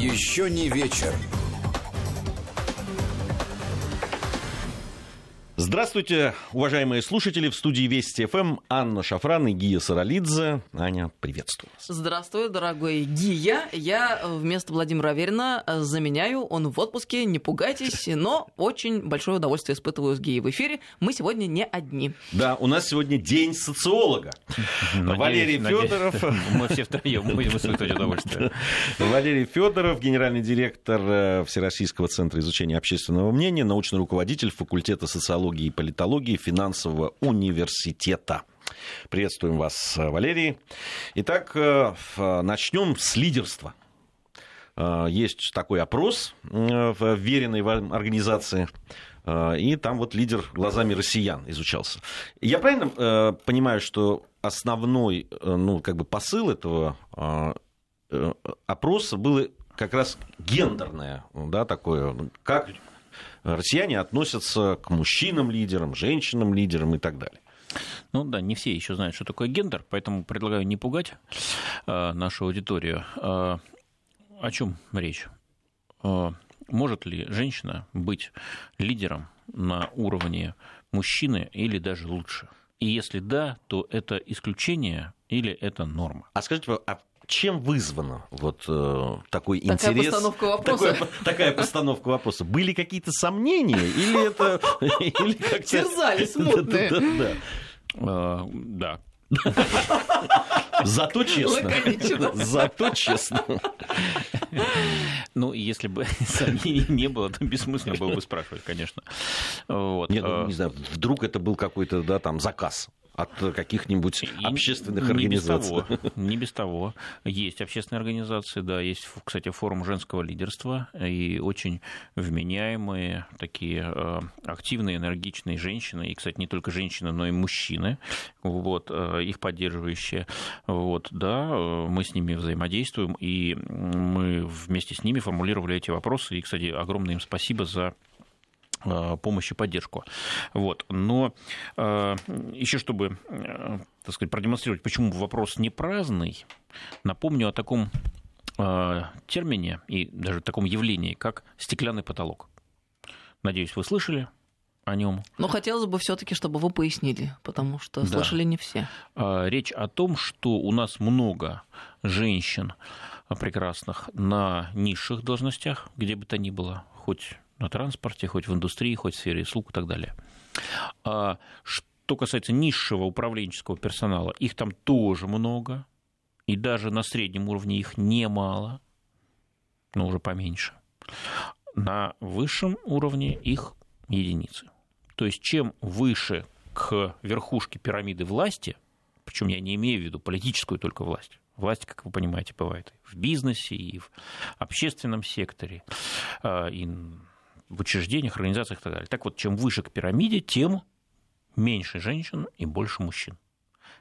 Еще не вечер. Здравствуйте, уважаемые слушатели. В студии Вести ФМ Анна Шафран и Гия Саралидзе. Аня, приветствую вас. Здравствуй, дорогой Гия. Я вместо Владимира Аверина заменяю. Он в отпуске, не пугайтесь, но очень большое удовольствие испытываю с Гией в эфире. Мы сегодня не одни. Да, у нас сегодня день социолога. Валерий Федоров. Мы все втроем будем испытывать удовольствие. Валерий Федоров, генеральный директор э, Всероссийского центра изучения общественного мнения, научный руководитель факультета социологии и политологии финансового университета. Приветствуем вас, Валерий. Итак, э, начнем с лидерства. Э, есть такой опрос в веренной вам организации, и там вот лидер глазами россиян изучался. Я правильно понимаю, что основной ну, как бы посыл этого опроса было как раз гендерное, да, такое, как россияне относятся к мужчинам-лидерам, женщинам-лидерам и так далее. Ну да, не все еще знают, что такое гендер, поэтому предлагаю не пугать э, нашу аудиторию. Э, о чем речь? Э, может ли женщина быть лидером на уровне мужчины или даже лучше? И если да, то это исключение или это норма? А скажите, а чем вызвано вот э, такой такая интерес? Постановка вопроса. Такой, такая постановка вопроса. Были какие-то сомнения или это... Терзали смутные. Да. Зато честно. Зато честно. Ну, если бы сомнений не было, то бессмысленно было бы спрашивать, конечно. Вот. Нет, ну, не знаю, вдруг это был какой-то, да, там, заказ от каких-нибудь общественных не организаций. Без того, не без того. Есть общественные организации, да, есть, кстати, форум женского лидерства, и очень вменяемые, такие э, активные, энергичные женщины, и, кстати, не только женщины, но и мужчины, вот, э, их поддерживающие. Вот, да, э, мы с ними взаимодействуем, и мы вместе с ними формулировали эти вопросы, и, кстати, огромное им спасибо за помощь и поддержку. Вот. Но э, еще чтобы э, так сказать, продемонстрировать, почему вопрос не праздный, напомню о таком термине и даже таком явлении, как стеклянный потолок. Надеюсь, вы слышали о нем. Но хотелось бы все-таки, чтобы вы пояснили, потому что да. слышали не все. Речь о том, что у нас много женщин прекрасных на низших должностях, где бы то ни было, хоть на транспорте, хоть в индустрии, хоть в сфере услуг и так далее. А что касается низшего управленческого персонала, их там тоже много, и даже на среднем уровне их немало, но уже поменьше. На высшем уровне их единицы. То есть чем выше к верхушке пирамиды власти, причем я не имею в виду политическую только власть, власть, как вы понимаете, бывает и в бизнесе, и в общественном секторе, а, и в учреждениях, организациях и так далее. Так вот, чем выше к пирамиде, тем меньше женщин и больше мужчин.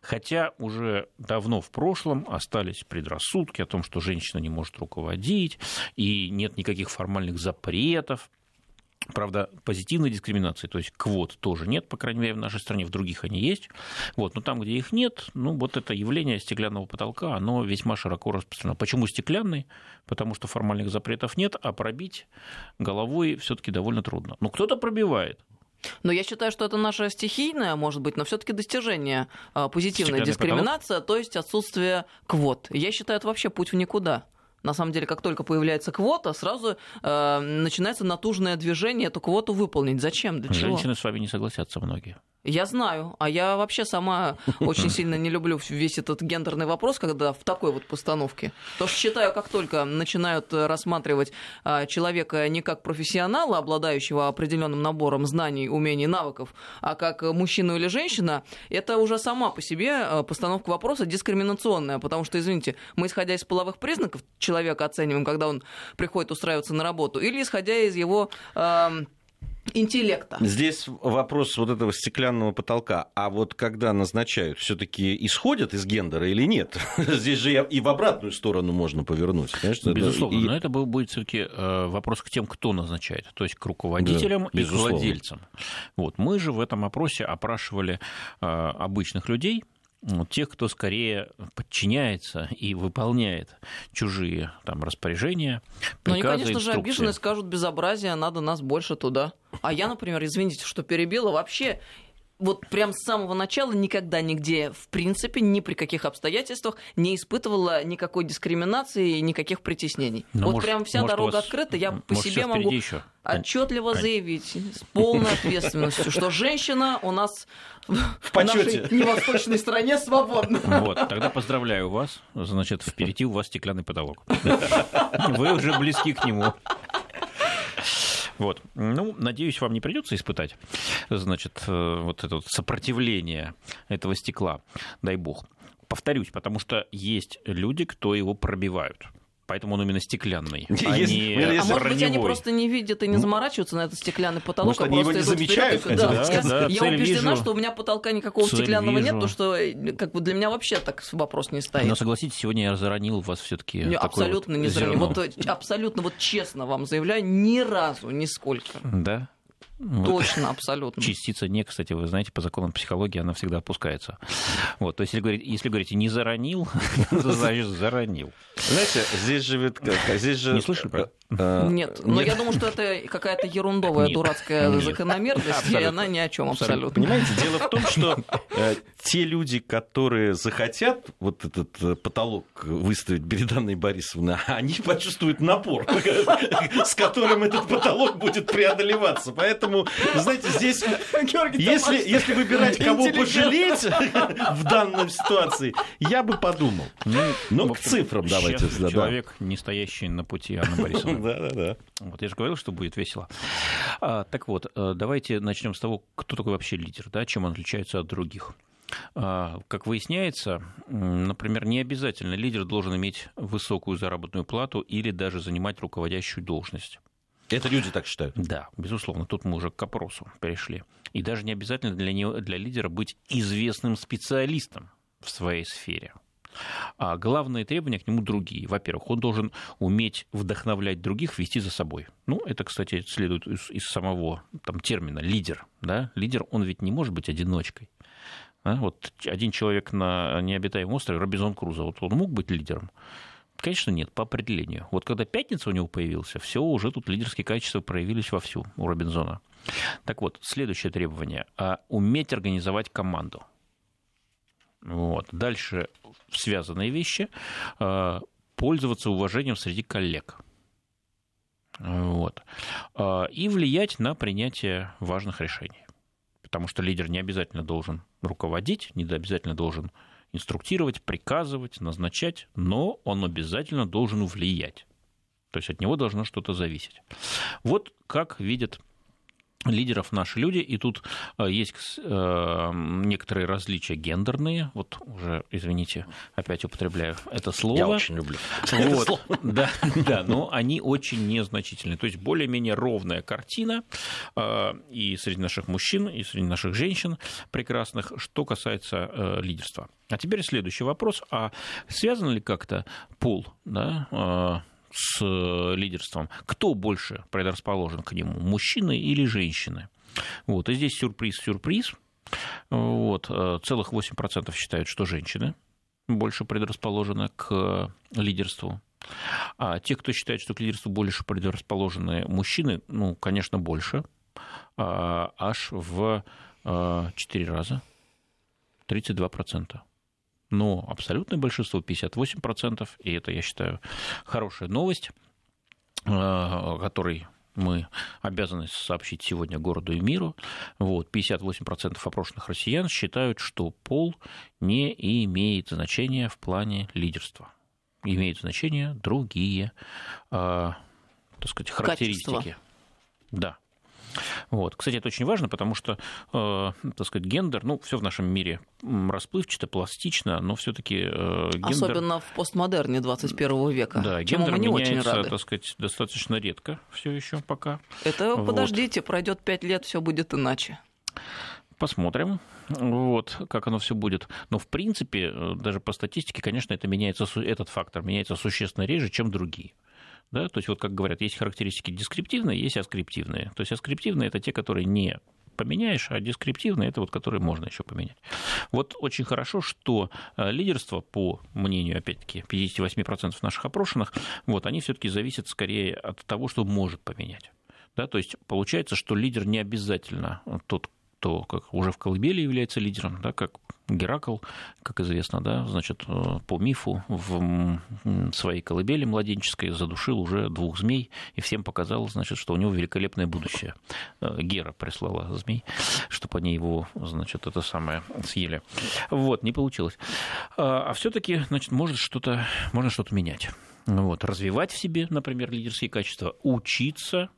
Хотя уже давно в прошлом остались предрассудки о том, что женщина не может руководить, и нет никаких формальных запретов Правда, позитивной дискриминации, то есть квот тоже нет, по крайней мере, в нашей стране, в других они есть. Вот, но там, где их нет, ну, вот это явление стеклянного потолка, оно весьма широко распространено. Почему стеклянный? Потому что формальных запретов нет, а пробить головой все таки довольно трудно. Но кто-то пробивает. Но я считаю, что это наше стихийное, может быть, но все-таки достижение а, позитивная дискриминация, потолок? то есть отсутствие квот. Я считаю, это вообще путь в никуда на самом деле, как только появляется квота, сразу э, начинается натужное движение эту квоту выполнить. Зачем? Для чего? Женщины с вами не согласятся многие. Я знаю, а я вообще сама очень сильно не люблю весь этот гендерный вопрос, когда в такой вот постановке. Потому что считаю, как только начинают рассматривать а, человека не как профессионала, обладающего определенным набором знаний, умений, навыков, а как мужчину или женщина, это уже сама по себе а, постановка вопроса дискриминационная, потому что, извините, мы, исходя из половых признаков, человека оцениваем, когда он приходит устраиваться на работу, или исходя из его интеллекта. Здесь вопрос вот этого стеклянного потолка. А вот когда назначают, все-таки исходят из гендера или нет? Здесь же и в обратную сторону можно повернуть. Конечно, Безусловно, и... но это будет все-таки э, вопрос к тем, кто назначает, то есть к руководителям да, и к владельцам. Вот. Мы же в этом опросе опрашивали э, обычных людей, тех, кто скорее подчиняется и выполняет чужие там, распоряжения, Но они, приказы, конечно же, обижены, скажут безобразие, надо нас больше туда. А я, например, извините, что перебила, вообще вот прям с самого начала никогда нигде, в принципе, ни при каких обстоятельствах не испытывала никакой дискриминации и никаких притеснений. Но, вот может, прям вся может, дорога вас- открыта, я по может, себе всё могу ещё? отчетливо Ань. заявить с полной ответственностью, что женщина у нас в нашей невосточной стране свободна. Вот, тогда поздравляю вас. Значит, впереди у вас стеклянный потолок. Вы уже близки к нему. Вот. Ну, надеюсь, вам не придется испытать, значит, э, вот это сопротивление этого стекла, дай бог. Повторюсь, потому что есть люди, кто его пробивают. Поэтому он именно стеклянный, а Есть- не у меня А может быть, они просто не видят и не заморачиваются на этот стеклянный потолок, Может, а они его просто не замечают, вперед. Да, я, да, я убеждена, вижу. что у меня потолка никакого Цель стеклянного нет, вижу. то что э, как бы для меня вообще так вопрос не стоит. Но согласитесь, сегодня я заронил вас все-таки Не, абсолютно не зря. зерно. Вот э, абсолютно вот честно вам заявляю, ни разу, нисколько. Да? Точно, абсолютно. Частица не, кстати, вы знаете, по законам психологии она всегда опускается. Вот, то есть, если говорить, если говорите не заронил, значит заронил. Знаете, здесь живет... как- Здесь же... Не слышали про это? э, Нет, но я думаю, что это какая-то ерундовая, дурацкая закономерность, и она ни о чем Абсолютно. Понимаете, дело в том, что э, те люди, которые захотят вот этот э, потолок выставить перед Анной Борисовной, они почувствуют напор, с которым этот потолок будет преодолеваться. Поэтому, вы знаете, здесь, если, если выбирать, кого пожалеть в данной ситуации, я бы подумал. Ну, в к цифрам давайте. да, да. Человек, не стоящий на пути Анны Борисовны. Да, да, да. Вот я же говорил, что будет весело. А, так вот, э, давайте начнем с того, кто такой вообще лидер, да, чем он отличается от других. А, Как выясняется, например, не обязательно лидер должен иметь высокую заработную плату или даже занимать руководящую должность. Это люди так считают. Да, безусловно, тут мы уже к опросу перешли. И даже не обязательно для, него, для лидера быть известным специалистом в своей сфере. А главные требования к нему другие. Во-первых, он должен уметь вдохновлять других, вести за собой. Ну, это, кстати, следует из, из самого там, термина лидер. Да? Лидер, он ведь не может быть одиночкой. А? Вот один человек на необитаемом острове, Робинзон Крузо, вот он мог быть лидером? Конечно, нет, по определению. Вот когда пятница у него появился, все, уже тут лидерские качества проявились вовсю у Робинзона. Так вот, следующее требование а, уметь организовать команду. Вот. Дальше связанные вещи. а, Пользоваться уважением среди коллег. Вот. А, И влиять на принятие важных решений. Потому что лидер не обязательно должен руководить, не обязательно должен инструктировать, приказывать, назначать, но он обязательно должен влиять. То есть от него должно что-то зависеть. Вот как видят лидеров наши люди, и тут э, есть э, некоторые различия гендерные, вот уже, извините, опять употребляю это слово. Я очень люблю. Вот, да, да, но они очень незначительны. То есть более-менее ровная картина э, и среди наших мужчин, и среди наших женщин прекрасных, что касается лидерства. А теперь следующий вопрос. А связан ли как-то пол да, с лидерством? Кто больше предрасположен к нему, мужчины или женщины? Вот, и здесь сюрприз-сюрприз. Вот, э, целых 8% считают, что женщины больше предрасположены к лидерству. А те, кто считает, что к лидерству больше предрасположены мужчины, ну, конечно, больше, а, аж в 4 раза, 32%. Но абсолютное большинство, 58%, и это, я считаю, хорошая новость, о которой мы обязаны сообщить сегодня городу и миру. Вот, 58% опрошенных россиян считают, что пол не имеет значения в плане лидерства. Имеют значение другие, э, так сказать, характеристики. Качества. Да. Вот. Кстати, это очень важно, потому что, э, так сказать, гендер, ну, все в нашем мире расплывчато, пластично, но все-таки э, гендер... Особенно в постмодерне 21 века, Да, гендер мы не очень меняется, рады. так сказать, достаточно редко все еще пока. Это Вот. подождите, пройдет пять лет, все будет иначе. Посмотрим, вот, как оно все будет. Но, в принципе, э, даже по статистике, конечно, это меняется, этот фактор меняется существенно реже, чем другие. Да? То есть, вот как говорят, есть характеристики дескриптивные, есть аскриптивные. То есть, аскриптивные – это те, которые не поменяешь, а дескриптивные это вот которые можно еще поменять. Вот очень хорошо, что э, лидерство, по мнению, опять-таки, 58% наших опрошенных, вот, они все-таки зависят скорее от того, что может поменять. Да, то есть получается, что лидер не обязательно тот, кто как уже в колыбели является лидером, да, как Геракл, как известно, да, значит, э, по мифу в своей колыбели младенческой задушил уже двух змей и всем показал, значит, что у него великолепное будущее. Э, Гера прислала змей, чтобы они его, значит, это самое съели. Вот, не получилось. А, а все-таки, значит, может что-то, можно что-то менять. Вот, развивать в себе, например, лидерские качества, учиться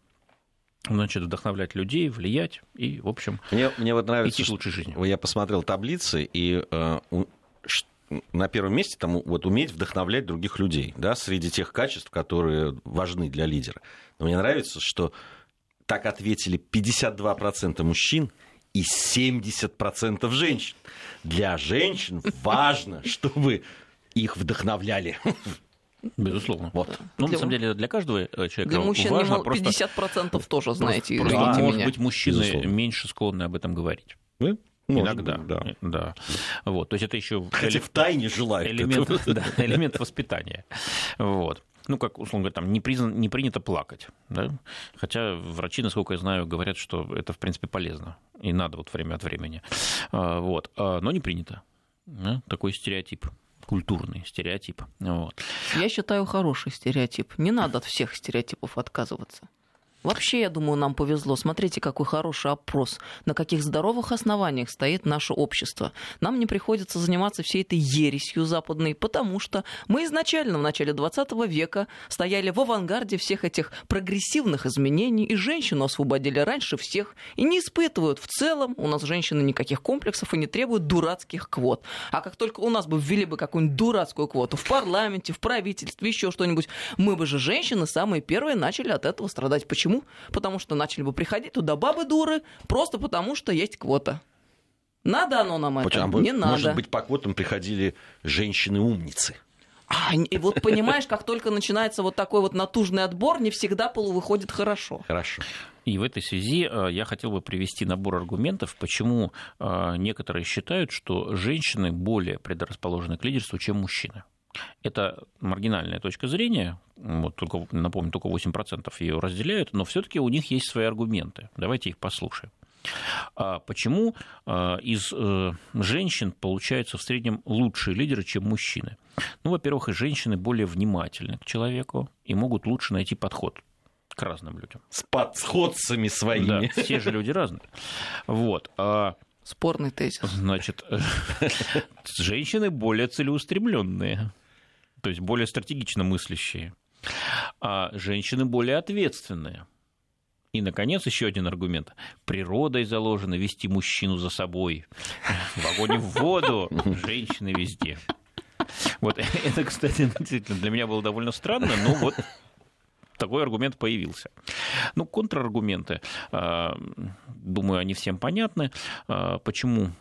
значит, вдохновлять людей, влиять и, в общем, мне, мне вот нравится, идти к лучшей жизни. Я посмотрел таблицы, и э, на первом месте там вот уметь вдохновлять других людей, да, среди тех качеств, которые важны для лидера. Но мне нравится, что так ответили 52% мужчин и 70% женщин. Для женщин важно, чтобы их вдохновляли. Безусловно. Вот. Ну, для... на самом деле, для каждого э, человека Для мужчин важно 50% просто... тоже, знаете, просто, просто, может быть, мужчины Безусловно. меньше склонны об этом говорить. Вы? Иногда, быть, да. да. Вот, то есть это еще хотя в тайне желают элемент, да, элемент воспитания. Вот. Ну, как, условно говоря, там не, признан, не принято плакать. Да? Хотя врачи, насколько я знаю, говорят, что это, в принципе, полезно. И надо вот время от времени. А, вот. А, но не принято. Да? Такой стереотип культурный стереотип. Вот. Я считаю хороший стереотип. Не надо от всех стереотипов отказываться. Вообще, я думаю, нам повезло. Смотрите, какой хороший опрос. На каких здоровых основаниях стоит наше общество. Нам не приходится заниматься всей этой ересью западной, потому что мы изначально в начале 20 века стояли в авангарде всех этих прогрессивных изменений, и женщину освободили раньше всех, и не испытывают в целом у нас женщины никаких комплексов и не требуют дурацких квот. А как только у нас бы ввели бы какую-нибудь дурацкую квоту в парламенте, в правительстве, еще что-нибудь, мы бы же женщины самые первые начали от этого страдать. Почему? Почему? Потому что начали бы приходить туда бабы дуры, просто потому что есть квота. Надо оно нам это? Почему? Не надо. Может быть, по квотам приходили женщины-умницы. А, и вот понимаешь, как только начинается вот такой вот натужный отбор, не всегда полу выходит хорошо. Хорошо. И в этой связи э, я хотел бы привести набор аргументов, почему э, некоторые считают, что женщины более предрасположены к лидерству, чем мужчины. Это маргинальная точка зрения, вот только, напомню, только 8% ее разделяют, но все-таки у них есть свои аргументы. Давайте их послушаем. А почему а, из э, женщин получаются в среднем лучшие лидеры, чем мужчины? Ну, во-первых, и женщины более внимательны к человеку и могут лучше найти подход к разным людям. С подходцами своими. Да, все же люди разные. Вот. А Спорный тезис. Значит, женщины более целеустремленные то есть более стратегично мыслящие, а женщины более ответственные. И, наконец, еще один аргумент. Природой заложено вести мужчину за собой. В огонь в воду, женщины везде. Вот это, кстати, действительно для меня было довольно странно, но вот такой аргумент появился. Ну, контраргументы, а, думаю, они всем понятны. А, почему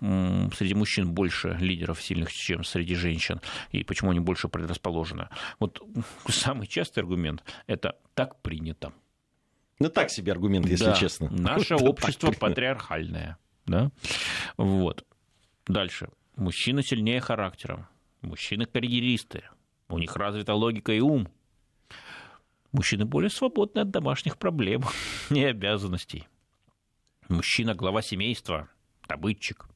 среди мужчин больше лидеров сильных, чем среди женщин, и почему они больше предрасположены? Вот самый частый аргумент – это «так принято». Ну, так себе аргумент, если да, честно. Наше общество патриархальное. Да? Вот. Дальше. Мужчины сильнее характером. Мужчины карьеристы. У них развита логика и ум. Мужчины более свободны от домашних проблем и обязанностей. Мужчина – глава семейства, добытчик.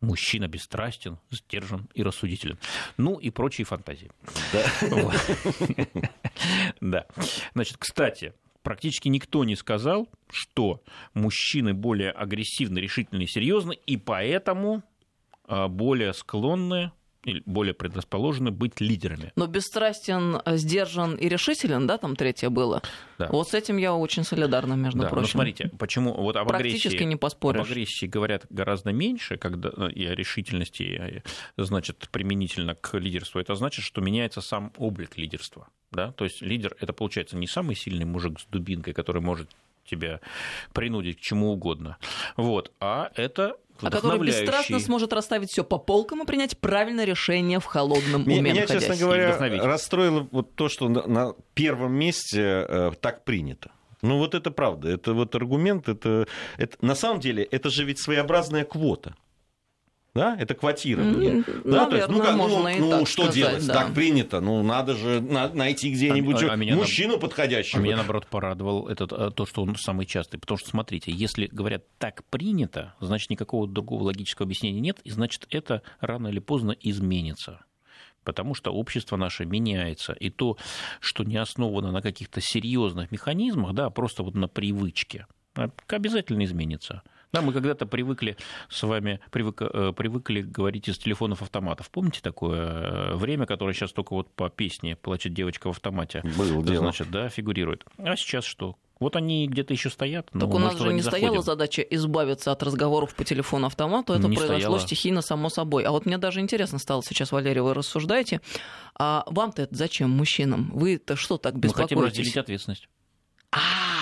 Мужчина бесстрастен, сдержан и рассудителен. Ну и прочие фантазии. Да. Значит, кстати, практически никто не сказал, что мужчины более агрессивны, решительны и серьезны, и поэтому а, более склонны более предрасположены быть лидерами. Но бесстрастен, сдержан и решителен, да, там третье было. Да. Вот с этим я очень солидарна, между да, прочим. Но смотрите, почему вот об Практически агрессии, не поспоришь. об агрессии говорят гораздо меньше, когда ну, и о решительности, значит, применительно к лидерству. Это значит, что меняется сам облик лидерства. Да? То есть лидер это получается не самый сильный мужик с дубинкой, который может тебя принудить к чему угодно. Вот. А это который бесстрастно сможет расставить все по полкам и принять правильное решение в холодном уме Меня, честно говоря, расстроило вот то, что на первом месте э, так принято. Ну вот это правда, это вот аргумент, это, это на самом деле это же ведь своеобразная квота. Да, это квотирование. Mm, да, наверное, то есть, ну, как, ну, ну так что сказать, делать? да. Так принято. Ну, надо же на- найти где-нибудь А- а меня мужчину А подходящего. меня, наоборот, порадовал этот, э, то, что он самый частый. Потому что, смотрите, если говорят «так принято», значит, никакого другого логического объяснения нет, и значит, это рано или поздно изменится. Потому что общество наше меняется. И то, что не основано на каких-то серьезных механизмах, да, а просто вот на привычке, а, обязательно изменится. Да, мы когда-то привыкли с вами привык, э, привыкли говорить из телефонов автоматов. Помните такое э, время, которое сейчас только вот по песне «Плачет девочка в автомате» Было дело. значит, да, фигурирует. А сейчас что? Вот они где-то еще стоят, но Так у нас туда же не заходим. стояла задача избавиться от разговоров по телефону автомату, это Не произошло стояла. стихийно само собой. А вот мне даже интересно стало сейчас, Валерий, вы рассуждаете, а вам-то это зачем, мужчинам? Вы-то что так Мы хотим беспокоитесь? разделить ответственность. А,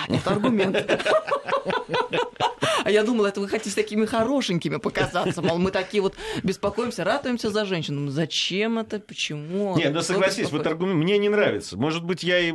это аргумент. А я думала, это вы хотите такими хорошенькими показаться. Мол, мы такие вот беспокоимся, ратуемся за женщину. Ну, Зачем это? Почему? Не, ну согласись, вот аргумент мне не нравится. Может быть, я и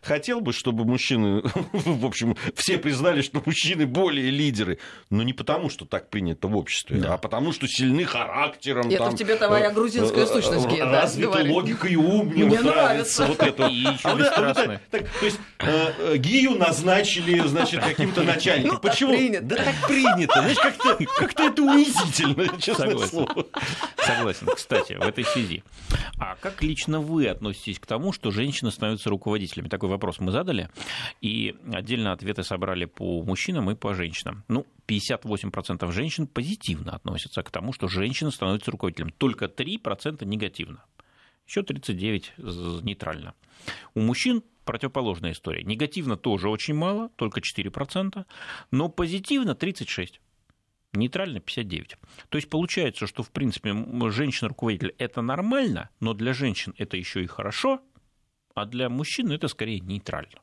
хотел бы, чтобы мужчины, в общем, все признали, что мужчины более лидеры, но не потому, что так принято в обществе, Да. а потому, что сильны характером. Это там, в тебе твоя э, грузинская э, сущность, Ген, да, Развита логика и ум, мне, нравится. нравится. Вот это. И еще А так, так, то есть э, Гию назначили, значит, каким-то начальником. Ну, Почему? Да так принято. Знаешь, как-то, как-то это унизительно, честное Согласен. слово. Согласен. Кстати, в этой связи. А как лично вы относитесь к тому, что женщины становятся руководителями? Такой вопрос мы задали. И отдельно ответы собрали по мужчинам и по женщинам. Ну, 58% женщин позитивно относятся к тому, что женщина становится руководителем. Только 3% негативно. Еще 39 з- нейтрально. У мужчин противоположная история. Негативно тоже очень мало, только 4%, но позитивно 36%. Нейтрально 59. То есть получается, что в принципе женщина-руководитель это нормально, но для женщин это еще и хорошо, а для мужчин это скорее нейтрально.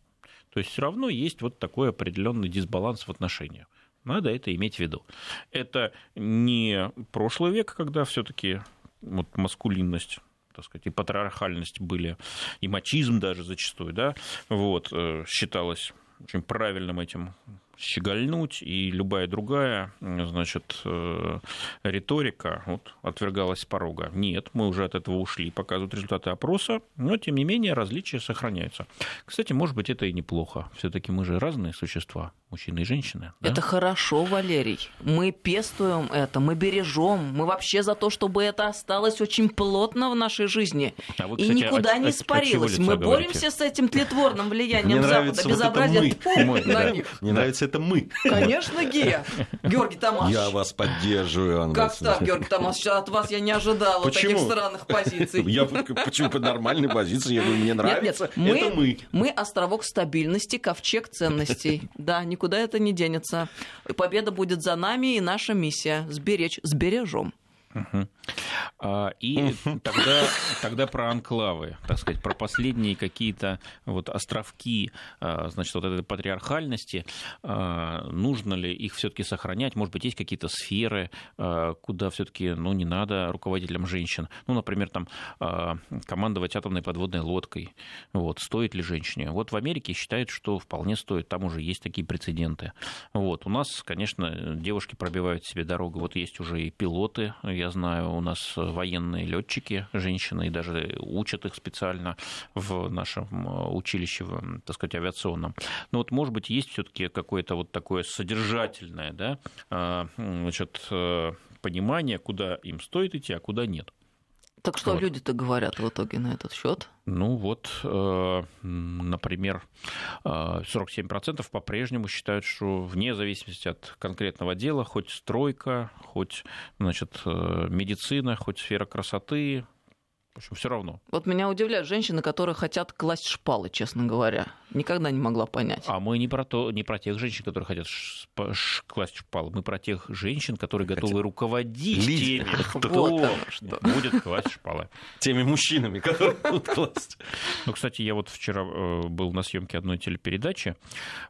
То есть все равно есть вот такой определенный дисбаланс в отношениях. Надо это иметь в виду. Это не прошлый век, когда все-таки вот маскулинность так сказать, и патриархальность были, и мачизм даже зачастую, да, вот, э, считалось очень правильным этим щегольнуть, и любая другая, значит, э, риторика вот, отвергалась с порога. Нет, мы уже от этого ушли, показывают результаты опроса, но, тем не менее, различия сохраняются. Кстати, может быть, это и неплохо. все таки мы же разные существа, мужчины и женщины. да? Это хорошо, Валерий. Мы пестуем это, мы бережем. Мы вообще за то, чтобы это осталось очень плотно в нашей жизни. А вы, и кстати, никуда от- не испарилось. Мы говорите? боремся с этим тлетворным влиянием Мне Запада. нравится вот это Безобразие мы. Мы, них. Мне нравится это мы. Конечно, Гея. Георгий Тамаш. Я вас поддерживаю, Анна Как так, Георгий Тамаш? От вас я не ожидала Почему? таких странных позиций. Я почему по нормальной позиции, я говорю, мне Нет, нравится, нет, мы, это мы. мы островок стабильности, ковчег ценностей. Да, никуда это не денется. Победа будет за нами, и наша миссия сберечь, сбережем. А, И тогда, тогда про анклавы, так сказать, про последние какие-то вот островки, а, значит, вот этой патриархальности, а, нужно ли их все-таки сохранять? Может быть, есть какие-то сферы, а, куда все-таки, ну, не надо руководителям женщин? Ну, например, там командовать атомной подводной лодкой. Вот, стоит ли женщине? Вот в Америке считают, что вполне стоит. Там уже есть такие прецеденты. Вот, у нас, конечно, девушки пробивают себе дорогу. Вот есть уже и пилоты, я знаю, у нас военные летчики, женщины, и даже учат их специально в нашем э, училище, так сказать, авиационном. Но вот, может быть, есть все-таки какое-то вот такое содержательное, да, а, значит, э, понимание, куда им стоит идти, а куда нет. Так что Вот. люди-то говорят в итоге на этот счет? Ну вот, э, например, э, 47% по-прежнему считают, что вне зависимости от конкретного дела, хоть стройка, хоть значит, э, медицина, хоть сфера красоты, в общем, все равно. Вот меня удивляют женщины, которые хотят класть шпалы, честно говоря. Никогда не могла понять. А мы не про, то, не про тех женщин, которые хотят ш- ш- класть шпалы, мы про тех женщин, которые готовы руководить Лидер. теми, кто будет класть шпалы. Теми мужчинами, которые будут класть. Ну, кстати, я вот вчера э, был на съемке одной телепередачи,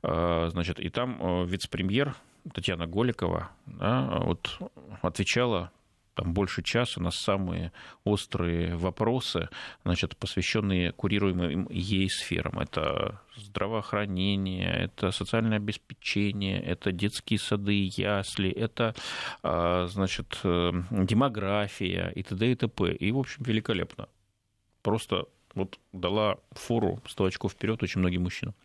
э, значит, и там э, вице-премьер Татьяна Голикова да, вот, отвечала там больше часа на самые острые вопросы, значит, посвященные курируемым ей сферам. Это здравоохранение, это социальное обеспечение, это детские сады, ясли, это, а, значит, э, демография и т.д. и т.п. И, в общем, великолепно. Просто вот дала фору 100 очков вперед очень многим мужчинам.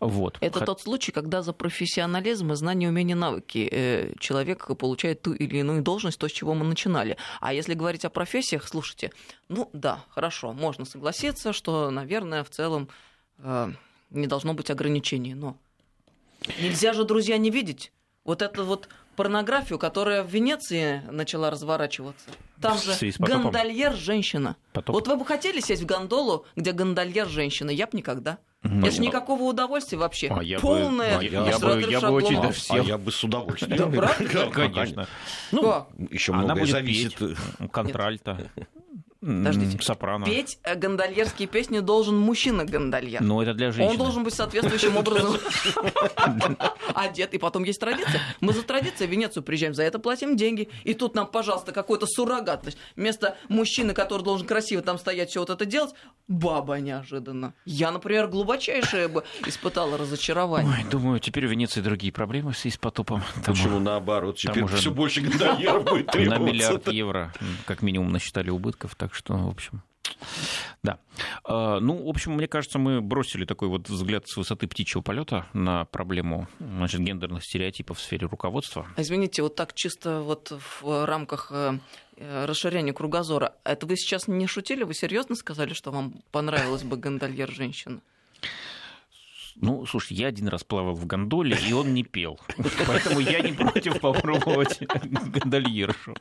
Вот. Это Х... тот случай, когда за профессионализм и знания, умения, навыки э, человек получает ту или иную должность, то, с чего мы начинали. А если говорить о профессиях, слушайте, ну да, хорошо, можно согласиться, что, наверное, в целом э, не должно быть ограничений, но нельзя же, друзья, не видеть вот это вот порнографию, которая в Венеции начала разворачиваться. Там же гондольер женщина. Вот вы бы хотели сесть в гондолу, где гондольер женщина? Я бы никогда. Это же никакого удовольствия вообще. А я Полное. Бы, а я, я, бы, я бы очень даже сел. А я бы с удовольствием. Да, правда? Конечно. Ну, еще многое зависит. Контральта. Подождите. Сопрано. Петь э, гондольерские песни должен мужчина-гондольер. Но это для женщины. Он должен быть соответствующим образом одет. И потом есть традиция. Мы за традицией в Венецию приезжаем, за это платим деньги. И тут нам, пожалуйста, какой-то суррогат. То есть вместо мужчины, который должен красиво там стоять, все вот это делать, баба неожиданно. Я, например, глубочайшее бы испытала разочарование. Ой, думаю, теперь в Венеции другие проблемы в связи с потопом. Почему наоборот? Теперь уже все больше гондольеров будет требоваться. На миллиард евро, как минимум, насчитали убытков. Так что, в общем, да. А, ну, в общем, мне кажется, мы бросили такой вот взгляд с высоты птичьего полета на проблему значит, гендерных стереотипов в сфере руководства. Извините, вот так чисто вот в рамках э, расширения кругозора, это вы сейчас не шутили? Вы серьезно сказали, что вам понравилась бы гондольер женщина? Ну, слушай, я один раз плавал в гондоле, и он не пел. Поэтому я не против попробовать гондольершу.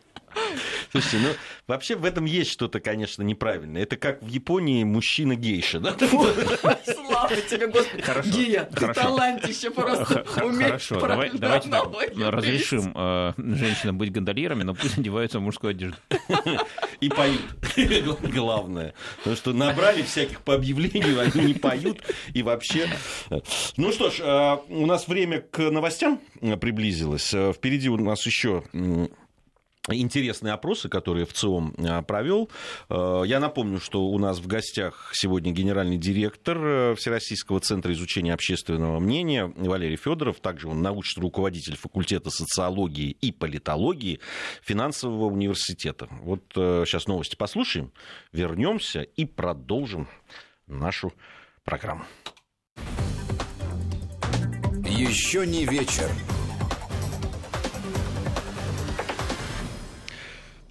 Слушайте, ну вообще в этом есть что-то, конечно, неправильное. Это как в Японии мужчина-гейша, да? Слава тебе, Господи. Хорошо, Гия, ты талантище просто Хорошо, давайте разрешим э, женщинам быть гондольерами, но пусть одеваются в мужскую одежду. И поют. Главное. Потому что набрали всяких по объявлению, они не поют. И вообще... Ну что ж, э, у нас время к новостям приблизилось. Э, впереди у нас еще интересные опросы, которые в ЦИОМ а, провел. Э, я напомню, что у нас в гостях сегодня генеральный директор э, Всероссийского центра изучения общественного мнения Валерий Федоров, также он научный руководитель факультета социологии и политологии финансового университета. Вот сейчас э, новости послушаем, вернемся и продолжим нашу программу. Еще не вечер.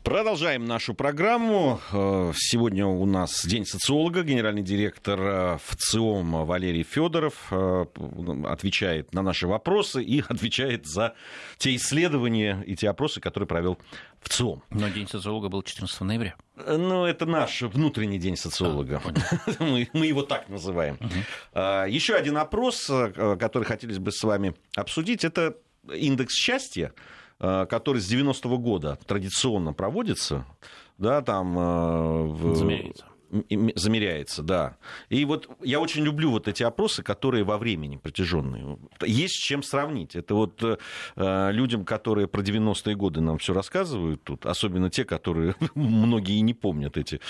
Продолжаем нашу программу. Э, сегодня у нас День социолога. Генеральный директор э, ВЦИОМ Валерий Федоров э, отвечает на наши вопросы и отвечает за те исследования и те опросы, которые провел ВЦИОМ. Но День социолога был 14 ноября. Ну, это наш внутренний день социолога. А, мы, мы его так называем. Угу. Еще один опрос, который хотелось бы с вами обсудить, это индекс счастья который с 90-го года традиционно проводится, да, там... Э, в... Замеряется замеряется, да. И вот я очень люблю вот эти опросы, которые во времени протяженные. Есть с чем сравнить. Это вот э, людям, которые про 90-е годы нам все рассказывают тут, особенно те, которые многие не помнят эти,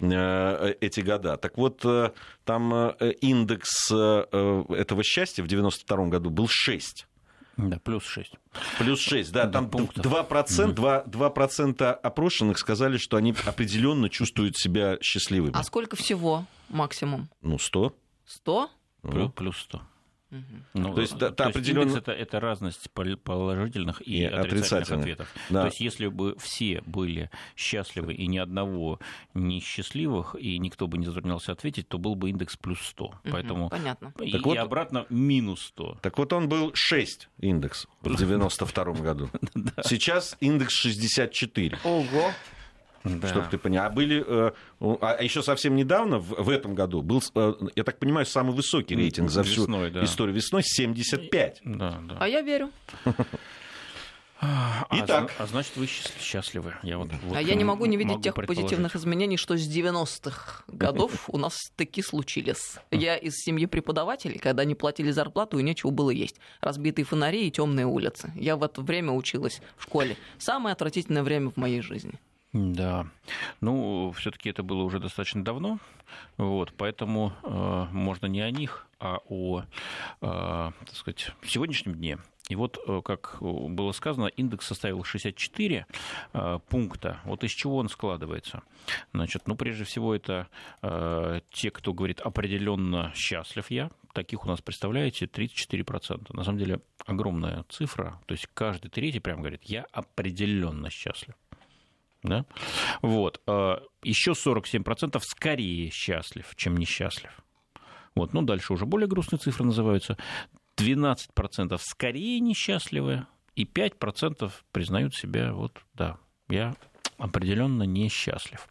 э, эти года. Так вот, э, там э, индекс э, этого счастья в 92 году был 6. Да, плюс 6. Плюс 6, да, там 2%, 2, 2% опрошенных сказали, что они определенно чувствуют себя счастливыми. А сколько всего максимум? Ну, 100. 100? Ну, плюс 100. Ну, то есть, то та определенно... это, это разность положительных и, и отрицательных, отрицательных ответов. Да. То есть, если бы все были счастливы и ни одного несчастливых, и никто бы не затруднялся ответить, то был бы индекс плюс 100. Угу, Поэтому... Понятно. И, так вот, и обратно минус 100. Так вот, он был 6 индекс в 92 году. Сейчас индекс 64. Ого! Да. Чтобы ты понял. А были, э, а еще совсем недавно, в, в этом году, был, э, я так понимаю, самый высокий рейтинг за всю весной, да. историю весной 75. Да, да. А я верю. А, Итак. а значит, вы счаст- счастливы. Я вот, вот А я не могу не видеть могу тех позитивных изменений, что с 90-х годов у нас таки случились. Я из семьи преподавателей, когда не платили зарплату и нечего было есть. Разбитые фонари и темные улицы. Я в это время училась в школе. Самое отвратительное время в моей жизни. Да. Ну, все-таки это было уже достаточно давно. Вот, поэтому э, можно не о них, а о, э, так сказать, сегодняшнем дне. И вот, э, как было сказано, индекс составил 64 э, пункта. Вот из чего он складывается? Значит, ну, прежде всего, это э, те, кто говорит определенно счастлив я. Таких у нас, представляете, 34%. На самом деле огромная цифра. То есть каждый третий прям говорит, я определенно счастлив. Да? Вот. э, Еще 47% скорее счастлив, чем несчастлив. Вот. Ну, дальше уже более грустные цифры называются. 12% скорее несчастливы, и 5% признают себя, вот, да, я определенно несчастлив.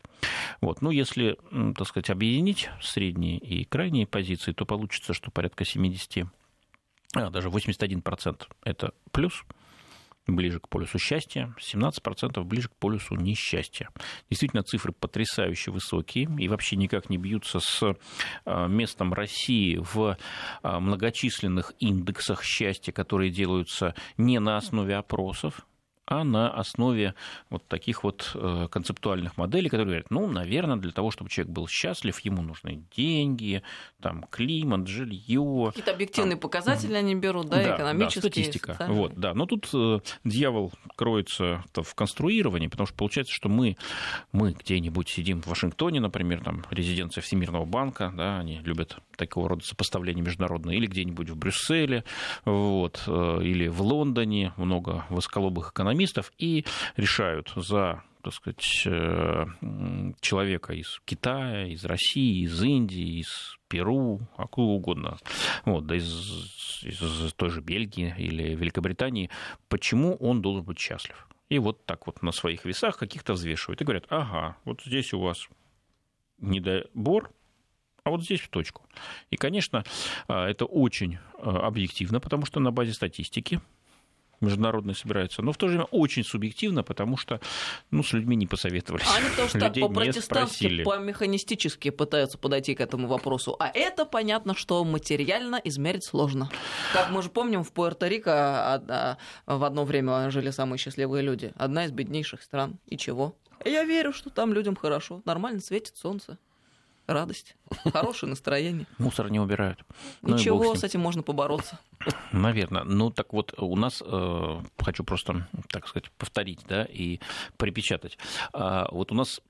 Вот. Ну, если, так сказать, объединить средние и крайние позиции, то получится, что порядка 70, а, даже 81% это плюс, ближе к полюсу счастья, 17% ближе к полюсу несчастья. Действительно, цифры потрясающе высокие и вообще никак не бьются с а, местом России в а, многочисленных индексах счастья, которые делаются не на основе опросов, а на основе вот таких вот э, концептуальных моделей, которые говорят, ну, наверное, для того, чтобы человек был счастлив, ему нужны деньги, там, климат, жилье, Какие-то объективные показатели они берут, да, экономические. статистика. социальные. Вот, да. Но тут э, дьявол кроется в конструировании, потому что получается, что мы, мы где-нибудь сидим в Вашингтоне, например, там резиденция Всемирного банка, да, они любят такого рода сопоставления международные, или где-нибудь в Брюсселе, вот, э, или в Лондоне, много высоколобых экономистов, и решают за так сказать, э, человека из Китая, из России, из Индии, из Перу, откуда угодно, вот, да из, из той же Бельгии или Великобритании, почему он должен быть счастлив. И вот так вот на своих весах каких-то взвешивают и говорят, ага, вот здесь у вас недобор, а вот здесь в точку. И, конечно, а, это очень а, объективно, потому что на базе статистики международной собирается, но в то же время очень субъективно, потому что ну, с людьми не посоветовались. Они потому что так Людей не по-протестантски, по-механистически пытаются подойти к этому вопросу. А это понятно, что материально измерить сложно. Как мы же помним, в Пуэрто-Рико а, в одно время жили самые счастливые люди. Одна из беднейших стран. И чего? Я верю, что там людям хорошо. Нормально светит солнце. Радость. Хорошее настроение. Мусор не убирают. Ну Ничего, с с этим можно побороться. Наверное. Ну, так вот, у нас, э, хочу просто, так сказать, повторить, да, и припечатать. А, Вот у нас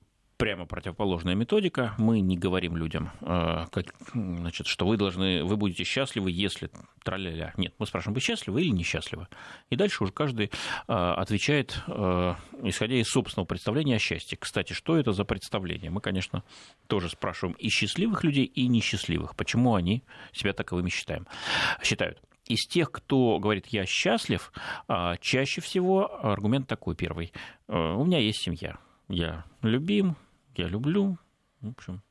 прямо противоположная методика. Мы не говорим людям, э, как, значит, что вы должны, вы будете счастливы, если траля Нет, мы спрашиваем, вы счастливы или несчастливы? И дальше уже каждый э, отвечает, э, исходя из собственного представления о счастье. Кстати, что это за представление? Мы, конечно, тоже спрашиваем и счастливых людей, и несчастливых. Почему они себя таковыми считаем, считают? Из тех, кто говорит «я счастлив», чаще всего аргумент такой первый. У меня есть семья. Я любим, я люблю. В общем,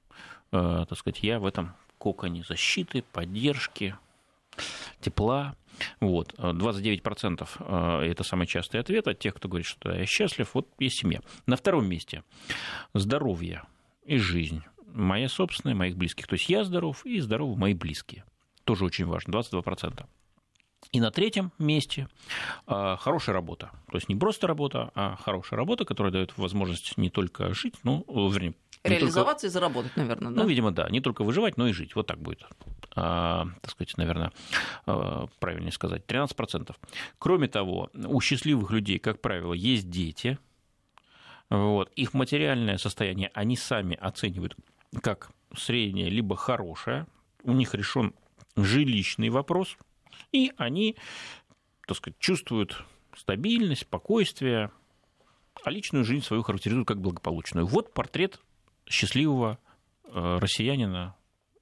э, так сказать, я в этом коконе защиты, поддержки, тепла. Вот. э, 29% э, это самый частый ответ от тех, кто говорит, что я счастлив, вот есть семья. На втором месте здоровье и жизнь. Моя собственная, моих близких. То есть я здоров и здоровы мои близкие. Тоже очень важно, 22%. И на третьем месте э, хорошая работа. То есть не просто работа, а хорошая работа, которая дает возможность не только жить, ну, вернее, не только- Реализоваться и заработать, наверное, да? ну, видимо, да. Не только выживать, но и жить. Вот так будет. А, так сказать, наверное, а, правильнее сказать. 13%. Кроме того, у счастливых людей, как правило, есть дети. Вот. Их материальное состояние они сами оценивают как среднее либо хорошее. У них решен жилищный вопрос. И они, так сказать, чувствуют стабильность, спокойствие, а личную жизнь свою характеризуют как благополучную. Вот портрет счастливого э, россиянина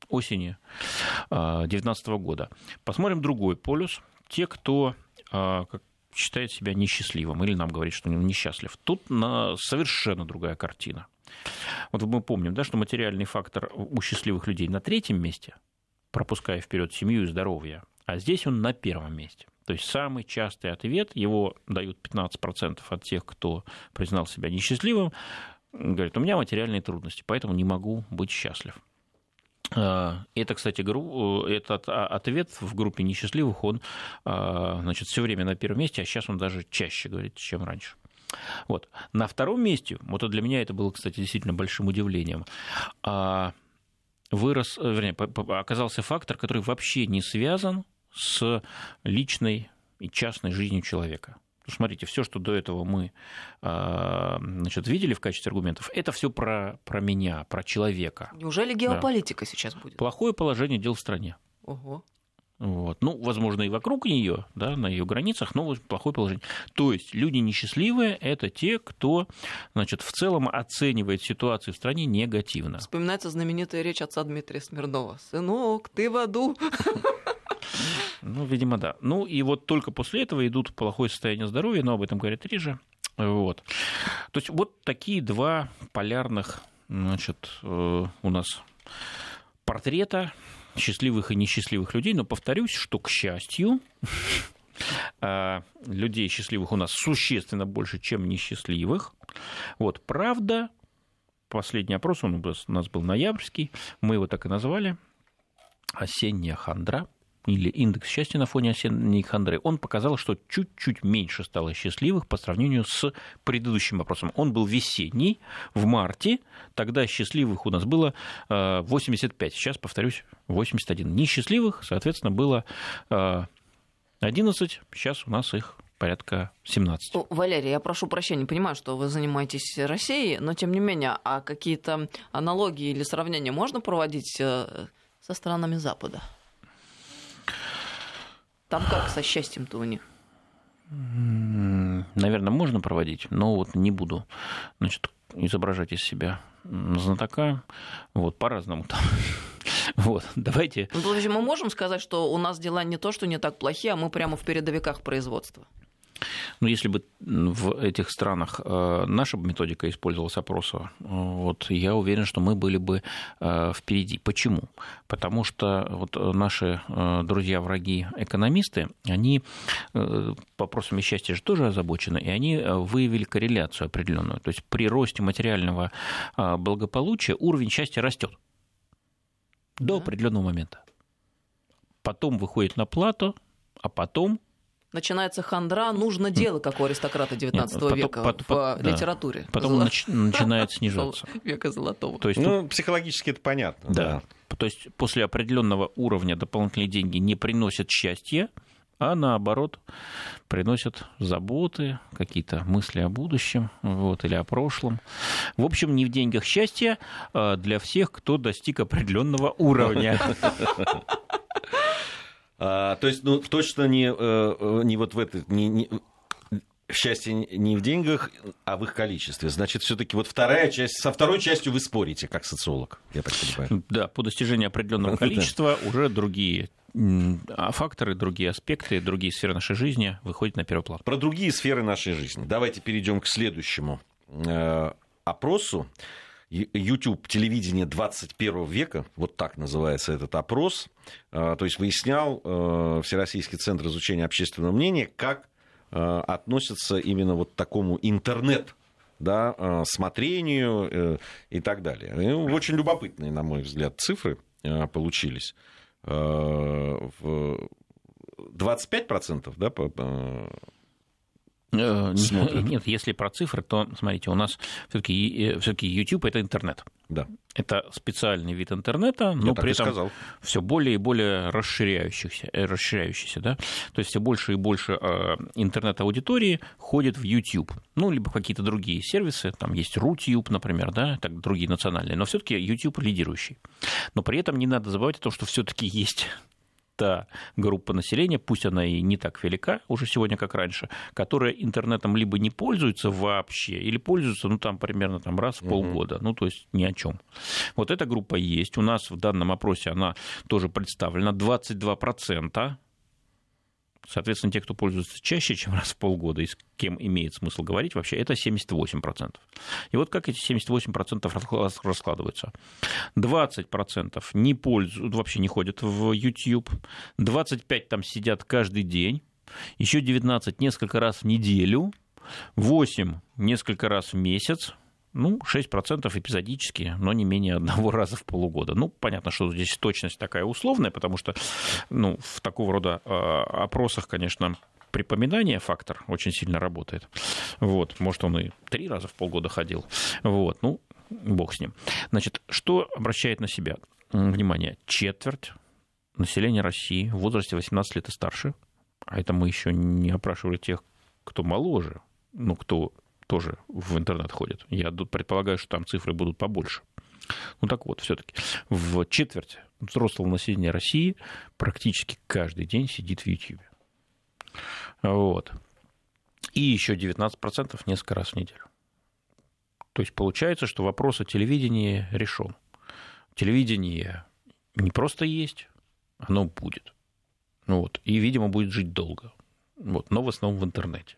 осени 2019 года. Посмотрим другой полюс. Те, кто э, считает себя несчастливым или нам говорит, что он несчастлив. Тут на совершенно другая картина. Вот мы помним, да, что материальный фактор у счастливых людей на третьем месте, пропуская вперед семью и здоровье, а здесь он на первом месте. То есть самый частый ответ, его дают 15% от тех, кто признал себя несчастливым, говорит, у меня материальные трудности, поэтому не могу быть счастлив. А, это, кстати, этот а, ответ в группе несчастливых, он а, значит, все время на первом месте, а сейчас он даже чаще говорит, чем раньше. Вот. На втором месте, вот для меня это было, кстати, действительно большим удивлением, вырос, вернее, оказался фактор, который вообще не связан с личной и частной жизнью человека. Смотрите, все, что до этого мы значит, видели в качестве аргументов, это все про, про меня, про человека. Неужели геополитика да. сейчас будет? Плохое положение дел в стране. Ого. Вот. Ну, возможно, и вокруг нее, да, на ее границах, но плохое положение. То есть люди несчастливые – это те, кто значит, в целом оценивает ситуацию в стране негативно. Вспоминается знаменитая речь отца Дмитрия Смирнова. «Сынок, ты в аду!» Ну, видимо, да. Ну, и вот только после этого идут плохое состояние здоровья, но об этом говорят реже. Вот. То есть вот такие два полярных значит, э, у нас портрета счастливых и несчастливых людей, но повторюсь, что, к счастью, а, людей счастливых у нас существенно больше, чем несчастливых. Вот, правда, последний опрос, он у нас был ноябрьский, мы его так и назвали, осенняя хандра – или индекс счастья на фоне осенней хандры, он показал, что чуть-чуть меньше стало счастливых по сравнению с предыдущим опросом. Он был весенний, в марте, тогда счастливых у нас было 85, э, сейчас, повторюсь, 81. Несчастливых, соответственно, было 11, э, сейчас у нас их порядка 17. Валерий, я прошу прощения, понимаю, что вы занимаетесь Россией, но тем не менее, а какие-то аналогии или сравнения можно проводить э, со странами Запада? Там как со счастьем-то у них? Наверное, можно проводить, но вот не буду значит, изображать из себя знатока. Вот, по-разному там. Вот, давайте. Ну, то есть мы можем сказать, что у нас дела не то, что не так плохие, а мы прямо в передовиках производства? Ну, если бы в этих странах э, наша методика использовалась опроса, вот, я уверен, что мы были бы э, впереди. Почему? Потому что вот наши э, друзья-враги экономисты, они вопросами счастья же тоже озабочены, и они выявили корреляцию определенную. То есть при росте материального благополучия уровень счастья растет до определенного момента. Потом выходит на плату, а потом начинается хандра, нужно дело, как у аристократа 19 Нет, века потом, в потом, литературе. Потом Золо... начинает снижаться. Века золотого. То есть, ну, психологически это понятно. Да. да. То есть после определенного уровня дополнительные деньги не приносят счастья, а наоборот приносят заботы, какие-то мысли о будущем вот, или о прошлом. В общем, не в деньгах счастья а для всех, кто достиг определенного уровня. А, то есть, ну, точно не, э, э, не вот в это, не, не, счастье не в деньгах, а в их количестве. Значит, все-таки вот вторая часть, со второй частью вы спорите, как социолог, я так понимаю. Да, по достижению определенного количества уже другие а факторы, другие аспекты, другие сферы нашей жизни выходят на первый план. Про другие сферы нашей жизни. Давайте перейдем к следующему э, опросу. YouTube телевидение 21 века, вот так называется этот опрос, а, то есть выяснял э, Всероссийский центр изучения общественного мнения, как э, относятся именно вот такому интернет да, э, смотрению и так далее. И очень любопытные, на мой взгляд, цифры получились. В 25% да, Э, смотрят. Нет, если про цифры, то, смотрите, у нас все-таки все YouTube это интернет. Да. Это специальный вид интернета, но при этом все более и более расширяющийся, э, расширяющийся, да. То есть все больше и больше э, интернет-аудитории ходит в YouTube, ну либо какие-то другие сервисы, там есть RuTube, например, да, так другие национальные, но все-таки YouTube лидирующий. Но при этом не надо забывать о том, что все-таки есть та группа населения, пусть она и не так велика уже сегодня, как раньше, которая интернетом либо не пользуется вообще, или пользуется, ну, там, примерно там, раз в полгода, ну, то есть ни о чем. Вот эта группа есть. У нас в данном опросе она тоже представлена. 22% Соответственно, те, кто пользуется чаще, чем раз в полгода, и с кем имеет смысл говорить вообще, это 78%. И вот как эти 78% раскладываются. 20% не пользуют, вообще не ходят в YouTube, 25% там сидят каждый день, еще 19 несколько раз в неделю, 8 несколько раз в месяц, ну, 6% эпизодически, но не менее одного раза в полугода. Ну, понятно, что здесь точность такая условная, потому что ну, в такого рода э, опросах, конечно, припоминание фактор очень сильно работает. Вот, может, он и три раза в полгода ходил. Вот, ну, бог с ним. Значит, что обращает на себя внимание? Четверть населения России в возрасте 18 лет и старше, а это мы еще не опрашивали тех, кто моложе, ну, кто тоже в интернет ходит. Я предполагаю, что там цифры будут побольше. Ну так вот, все-таки в четверть взрослого населения России практически каждый день сидит в YouTube. Вот. И еще 19% несколько раз в неделю. То есть получается, что вопрос о телевидении решен. Телевидение не просто есть, оно будет. Вот. И, видимо, будет жить долго. Вот. Но в основном в интернете.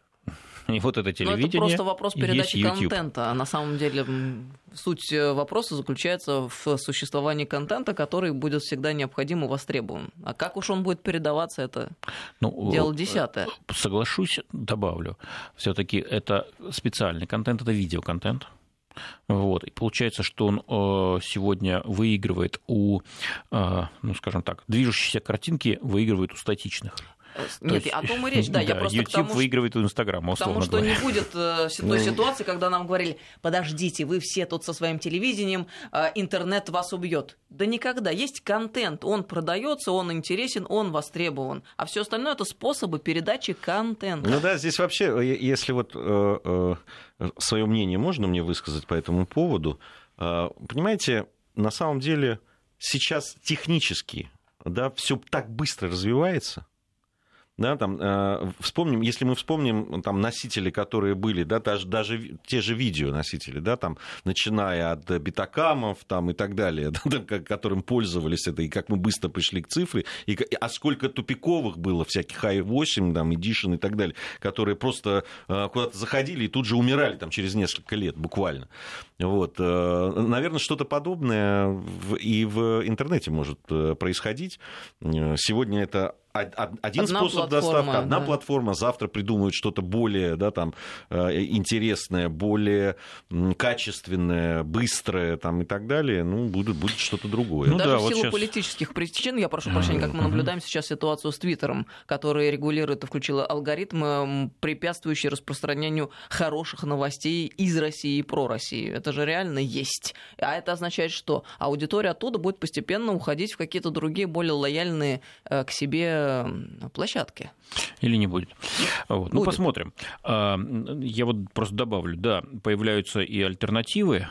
И вот это телевидение. Но это просто вопрос передачи контента. А на самом деле суть э, вопроса заключается в существовании контента, который будет всегда необходим и востребован. А как уж он будет передаваться, это ну, дело десятое. Соглашусь, добавлю. Все-таки это специальный контент, это видеоконтент. Вот. И получается, что он э, сегодня выигрывает у, э, ну, скажем так, движущейся картинки выигрывает у статичных. Нет, есть, о том и речь, да, я просто YouTube тому, выигрывает у Инстаграма, Потому что говоря. не будет э, той ну. ситуации, когда нам говорили, подождите, вы все тут со своим телевидением, э, интернет вас убьет. Да никогда. Есть контент, он продается, он интересен, он востребован. А все остальное это способы передачи контента. Ну да, здесь вообще, э, если вот э, э, свое мнение можно мне высказать по этому поводу, э, понимаете, на самом деле сейчас технически да, все так быстро развивается, да, там, э, вспомним, если мы вспомним там, носители, которые были, да, даже, даже те же видеоносители, да, там, начиная от битакамов там, и так далее, да, которым пользовались это, и как мы быстро пришли к цифре, и, а сколько тупиковых было, всяких i8, там, Edition и так далее, которые просто э, куда-то заходили и тут же умирали там, через несколько лет буквально. Вот. Э, наверное, что-то подобное и в интернете может э, происходить. Сегодня это один одна способ доставки, одна да. платформа, завтра придумают что-то более да, там, э, интересное, более качественное, быстрое там, и так далее, ну, будет, будет что-то другое. Ну, Даже да, в силу вот сейчас... политических причин, я прошу прощения, как мы наблюдаем сейчас ситуацию с Твиттером, который регулирует и включил алгоритмы, препятствующие распространению хороших новостей из России и про Россию. Это же реально есть. А это означает, что аудитория оттуда будет постепенно уходить в какие-то другие, более лояльные э, к себе площадке. Или не будет. Вот. Ну, будет. Ну, посмотрим. А, я вот просто добавлю, да, появляются и альтернативы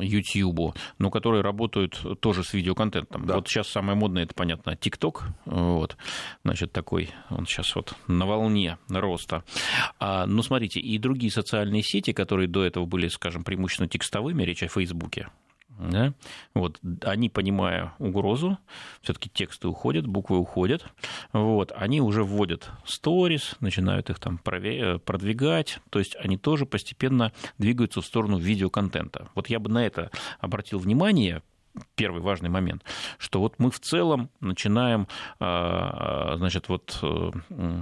YouTube, а, но которые работают тоже с видеоконтентом. Да. Вот сейчас самое модное, это, понятно, TikTok. Вот. Значит, такой, он сейчас вот на волне роста. А, но смотрите, и другие социальные сети, которые до этого были, скажем, преимущественно текстовыми, речь о Фейсбуке, да? Вот, они, понимая угрозу, все-таки тексты уходят, буквы уходят, вот, они уже вводят сторис, начинают их там продвигать, то есть они тоже постепенно двигаются в сторону видеоконтента. Вот я бы на это обратил внимание, первый важный момент, что вот мы в целом начинаем а, значит, вот, э,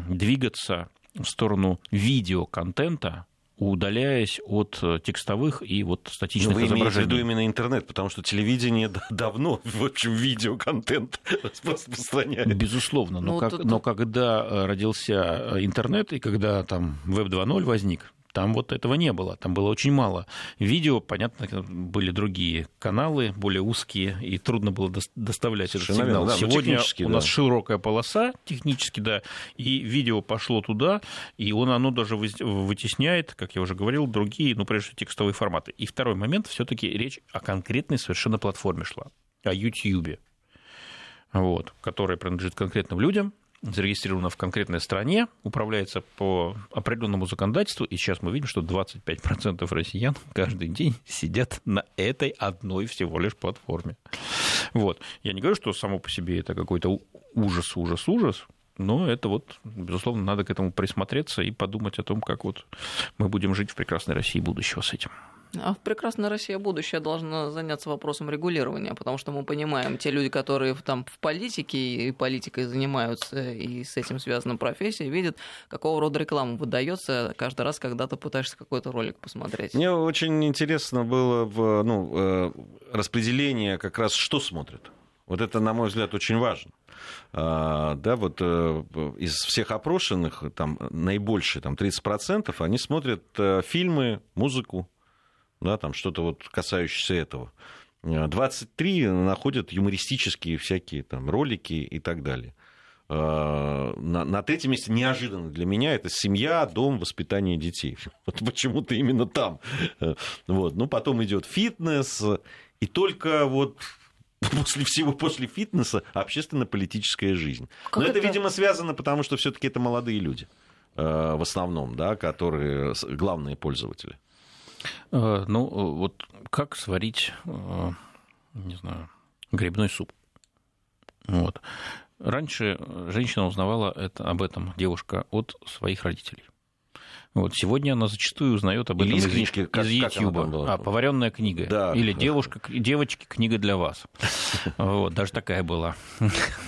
двигаться в сторону видеоконтента, удаляясь от э, текстовых и вот статичных Но вы изображений. Вы в виду именно интернет, потому что телевидение давно, в общем, видеоконтент распространяет. Безусловно, но, ну, как, тут... но когда э, родился э, интернет и когда там Web 2.0 возник, там вот этого не было, там было очень мало. Видео, понятно, были другие каналы, более узкие, и трудно было доставлять Совершенно этот сигнал. Да, Сегодня у нас да. широкая полоса, технически, да, и видео пошло туда, и он, оно даже вытесняет, как я уже говорил, другие, ну, прежде всего, текстовые форматы. И второй момент, все таки речь о конкретной совершенно платформе шла, о YouTube, вот, которая принадлежит конкретным людям, зарегистрирована в конкретной стране, управляется по определенному законодательству, и сейчас мы видим, что 25% россиян каждый день сидят на этой одной всего лишь платформе. Вот. Я не говорю, что само по себе это какой-то ужас, ужас, ужас, но это вот, безусловно, надо к этому присмотреться и подумать о том, как вот мы будем жить в прекрасной России будущего с этим. А в прекрасная Россия будущее должна заняться вопросом регулирования, потому что мы понимаем, те люди, которые там в политике и политикой занимаются, и с этим связана профессия, видят, какого рода реклама выдается каждый раз, когда ты пытаешься какой-то ролик посмотреть. Мне очень интересно было в, ну, э, распределение как раз, что смотрят. Вот это, на мой взгляд, очень важно. А, да, вот э, из всех опрошенных, там, наибольшие, там, 30%, они смотрят э, фильмы, музыку, да, там, что-то вот касающееся этого. 23 находят юмористические всякие там ролики и так далее. А, на, на третьем месте неожиданно для меня это семья, дом, воспитание детей. Вот почему-то именно там. Вот. Ну, потом идет фитнес, и только вот после всего, после фитнеса, общественно-политическая жизнь. Как Но это, это, видимо, связано, потому что все-таки это молодые люди э, в основном, да, которые главные пользователи. Э, ну, вот как сварить, э, не знаю, грибной суп? Вот. Раньше женщина узнавала это, об этом, девушка, от своих родителей. Вот сегодня она зачастую узнает об этом из, книжки, как, из YouTube. А, поваренная книга. Да. Или девушка, девочки, книга для вас. Вот, даже такая была.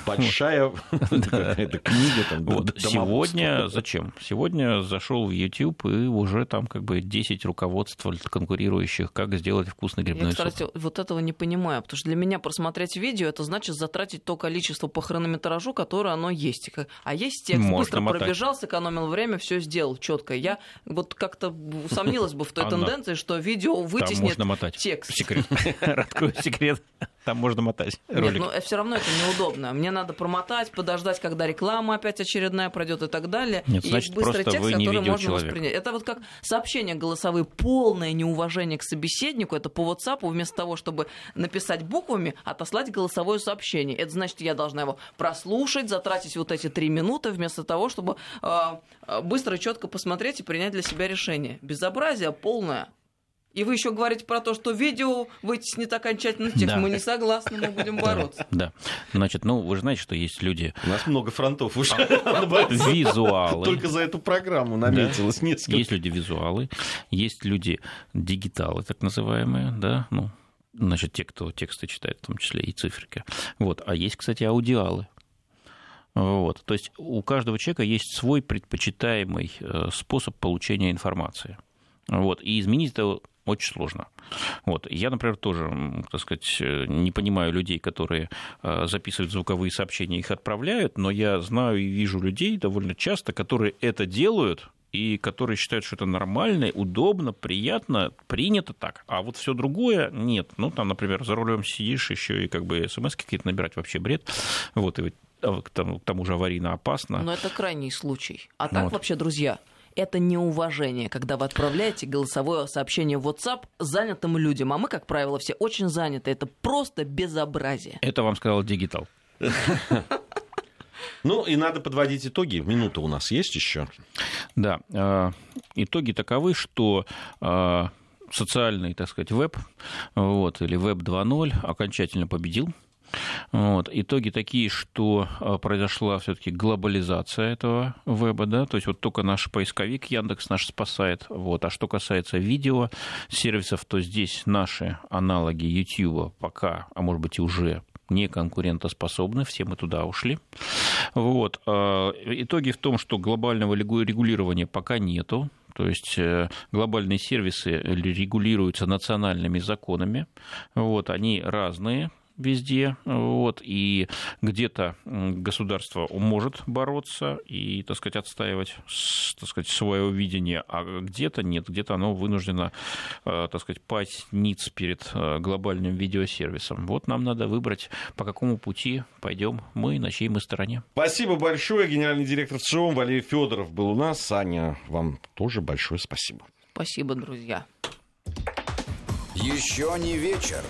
Большая какая-то книга. Вот. Сегодня зачем? Сегодня зашел в YouTube и уже там как бы 10 руководств конкурирующих, как сделать вкусный грибной суп. Я, кстати, вот этого не понимаю, потому что для меня просмотреть видео, это значит затратить то количество по хронометражу, которое оно есть. А есть текст, быстро пробежал, сэкономил время, все сделал четко. Я вот как-то усомнилась бы в той тенденции, что видео вытеснит текст. Секрет. Открою секрет. Там можно мотать ролик. Нет, но все равно это неудобно. Мне надо промотать, подождать, когда реклама опять очередная пройдет и так далее. Нет, и значит, быстрый текст, вы не который можно воспринять. Это вот как сообщения голосовые, полное неуважение к собеседнику. Это по WhatsApp вместо того, чтобы написать буквами, отослать голосовое сообщение. Это значит, я должна его прослушать, затратить вот эти три минуты, вместо того, чтобы э, быстро и четко посмотреть и принять для себя решение. Безобразие полное. И вы еще говорите про то, что видео вытеснит окончательно текст. Да. Мы не согласны, мы будем бороться. Да. Значит, ну, вы же знаете, что есть люди... У нас много фронтов уже. Визуалы. Только за эту программу наметилось несколько. Есть люди визуалы, есть люди дигиталы, так называемые, да, ну, значит, те, кто тексты читает, в том числе и циферки. Вот. А есть, кстати, аудиалы. Вот. То есть у каждого человека есть свой предпочитаемый э, способ получения информации. Вот. И изменить это очень сложно. Вот. Я, например, тоже, так сказать, не понимаю людей, которые э, записывают звуковые сообщения, их отправляют, но я знаю и вижу людей довольно часто, которые это делают, и которые считают, что это нормально, удобно, приятно, принято так. А вот все другое нет. Ну, там, например, за рулем сидишь, еще и как бы смс какие-то набирать вообще бред. Вот, и а, к тому же аварийно опасно. Но это крайний случай. А так вот. вообще, друзья, это неуважение, когда вы отправляете голосовое сообщение в WhatsApp занятым людям. А мы, как правило, все очень заняты. Это просто безобразие. Это вам сказал Дигитал. Ну и надо подводить итоги. Минута у нас есть еще. Да. Э, итоги таковы, что э, социальный, так сказать, веб, вот, или веб 2.0 окончательно победил вот. Итоги такие, что а, произошла все-таки глобализация этого веба, да, то есть вот только наш поисковик Яндекс наш спасает. Вот. А что касается видео сервисов, то здесь наши аналоги YouTube пока, а может быть уже не конкурентоспособны, все мы туда ушли. Вот. А, итоги в том, что глобального регулирования пока нету, то есть э, глобальные сервисы регулируются национальными законами, вот, они разные, везде, вот, и где-то государство может бороться и, так сказать, отстаивать, так сказать, свое видение, а где-то нет, где-то оно вынуждено, э, так сказать, пасть ниц перед э, глобальным видеосервисом. Вот нам надо выбрать, по какому пути пойдем мы, на чьей мы стороне. Спасибо большое. Генеральный директор ЦИОМ Валерий Федоров был у нас. Саня, вам тоже большое спасибо. Спасибо, друзья. Еще не вечер.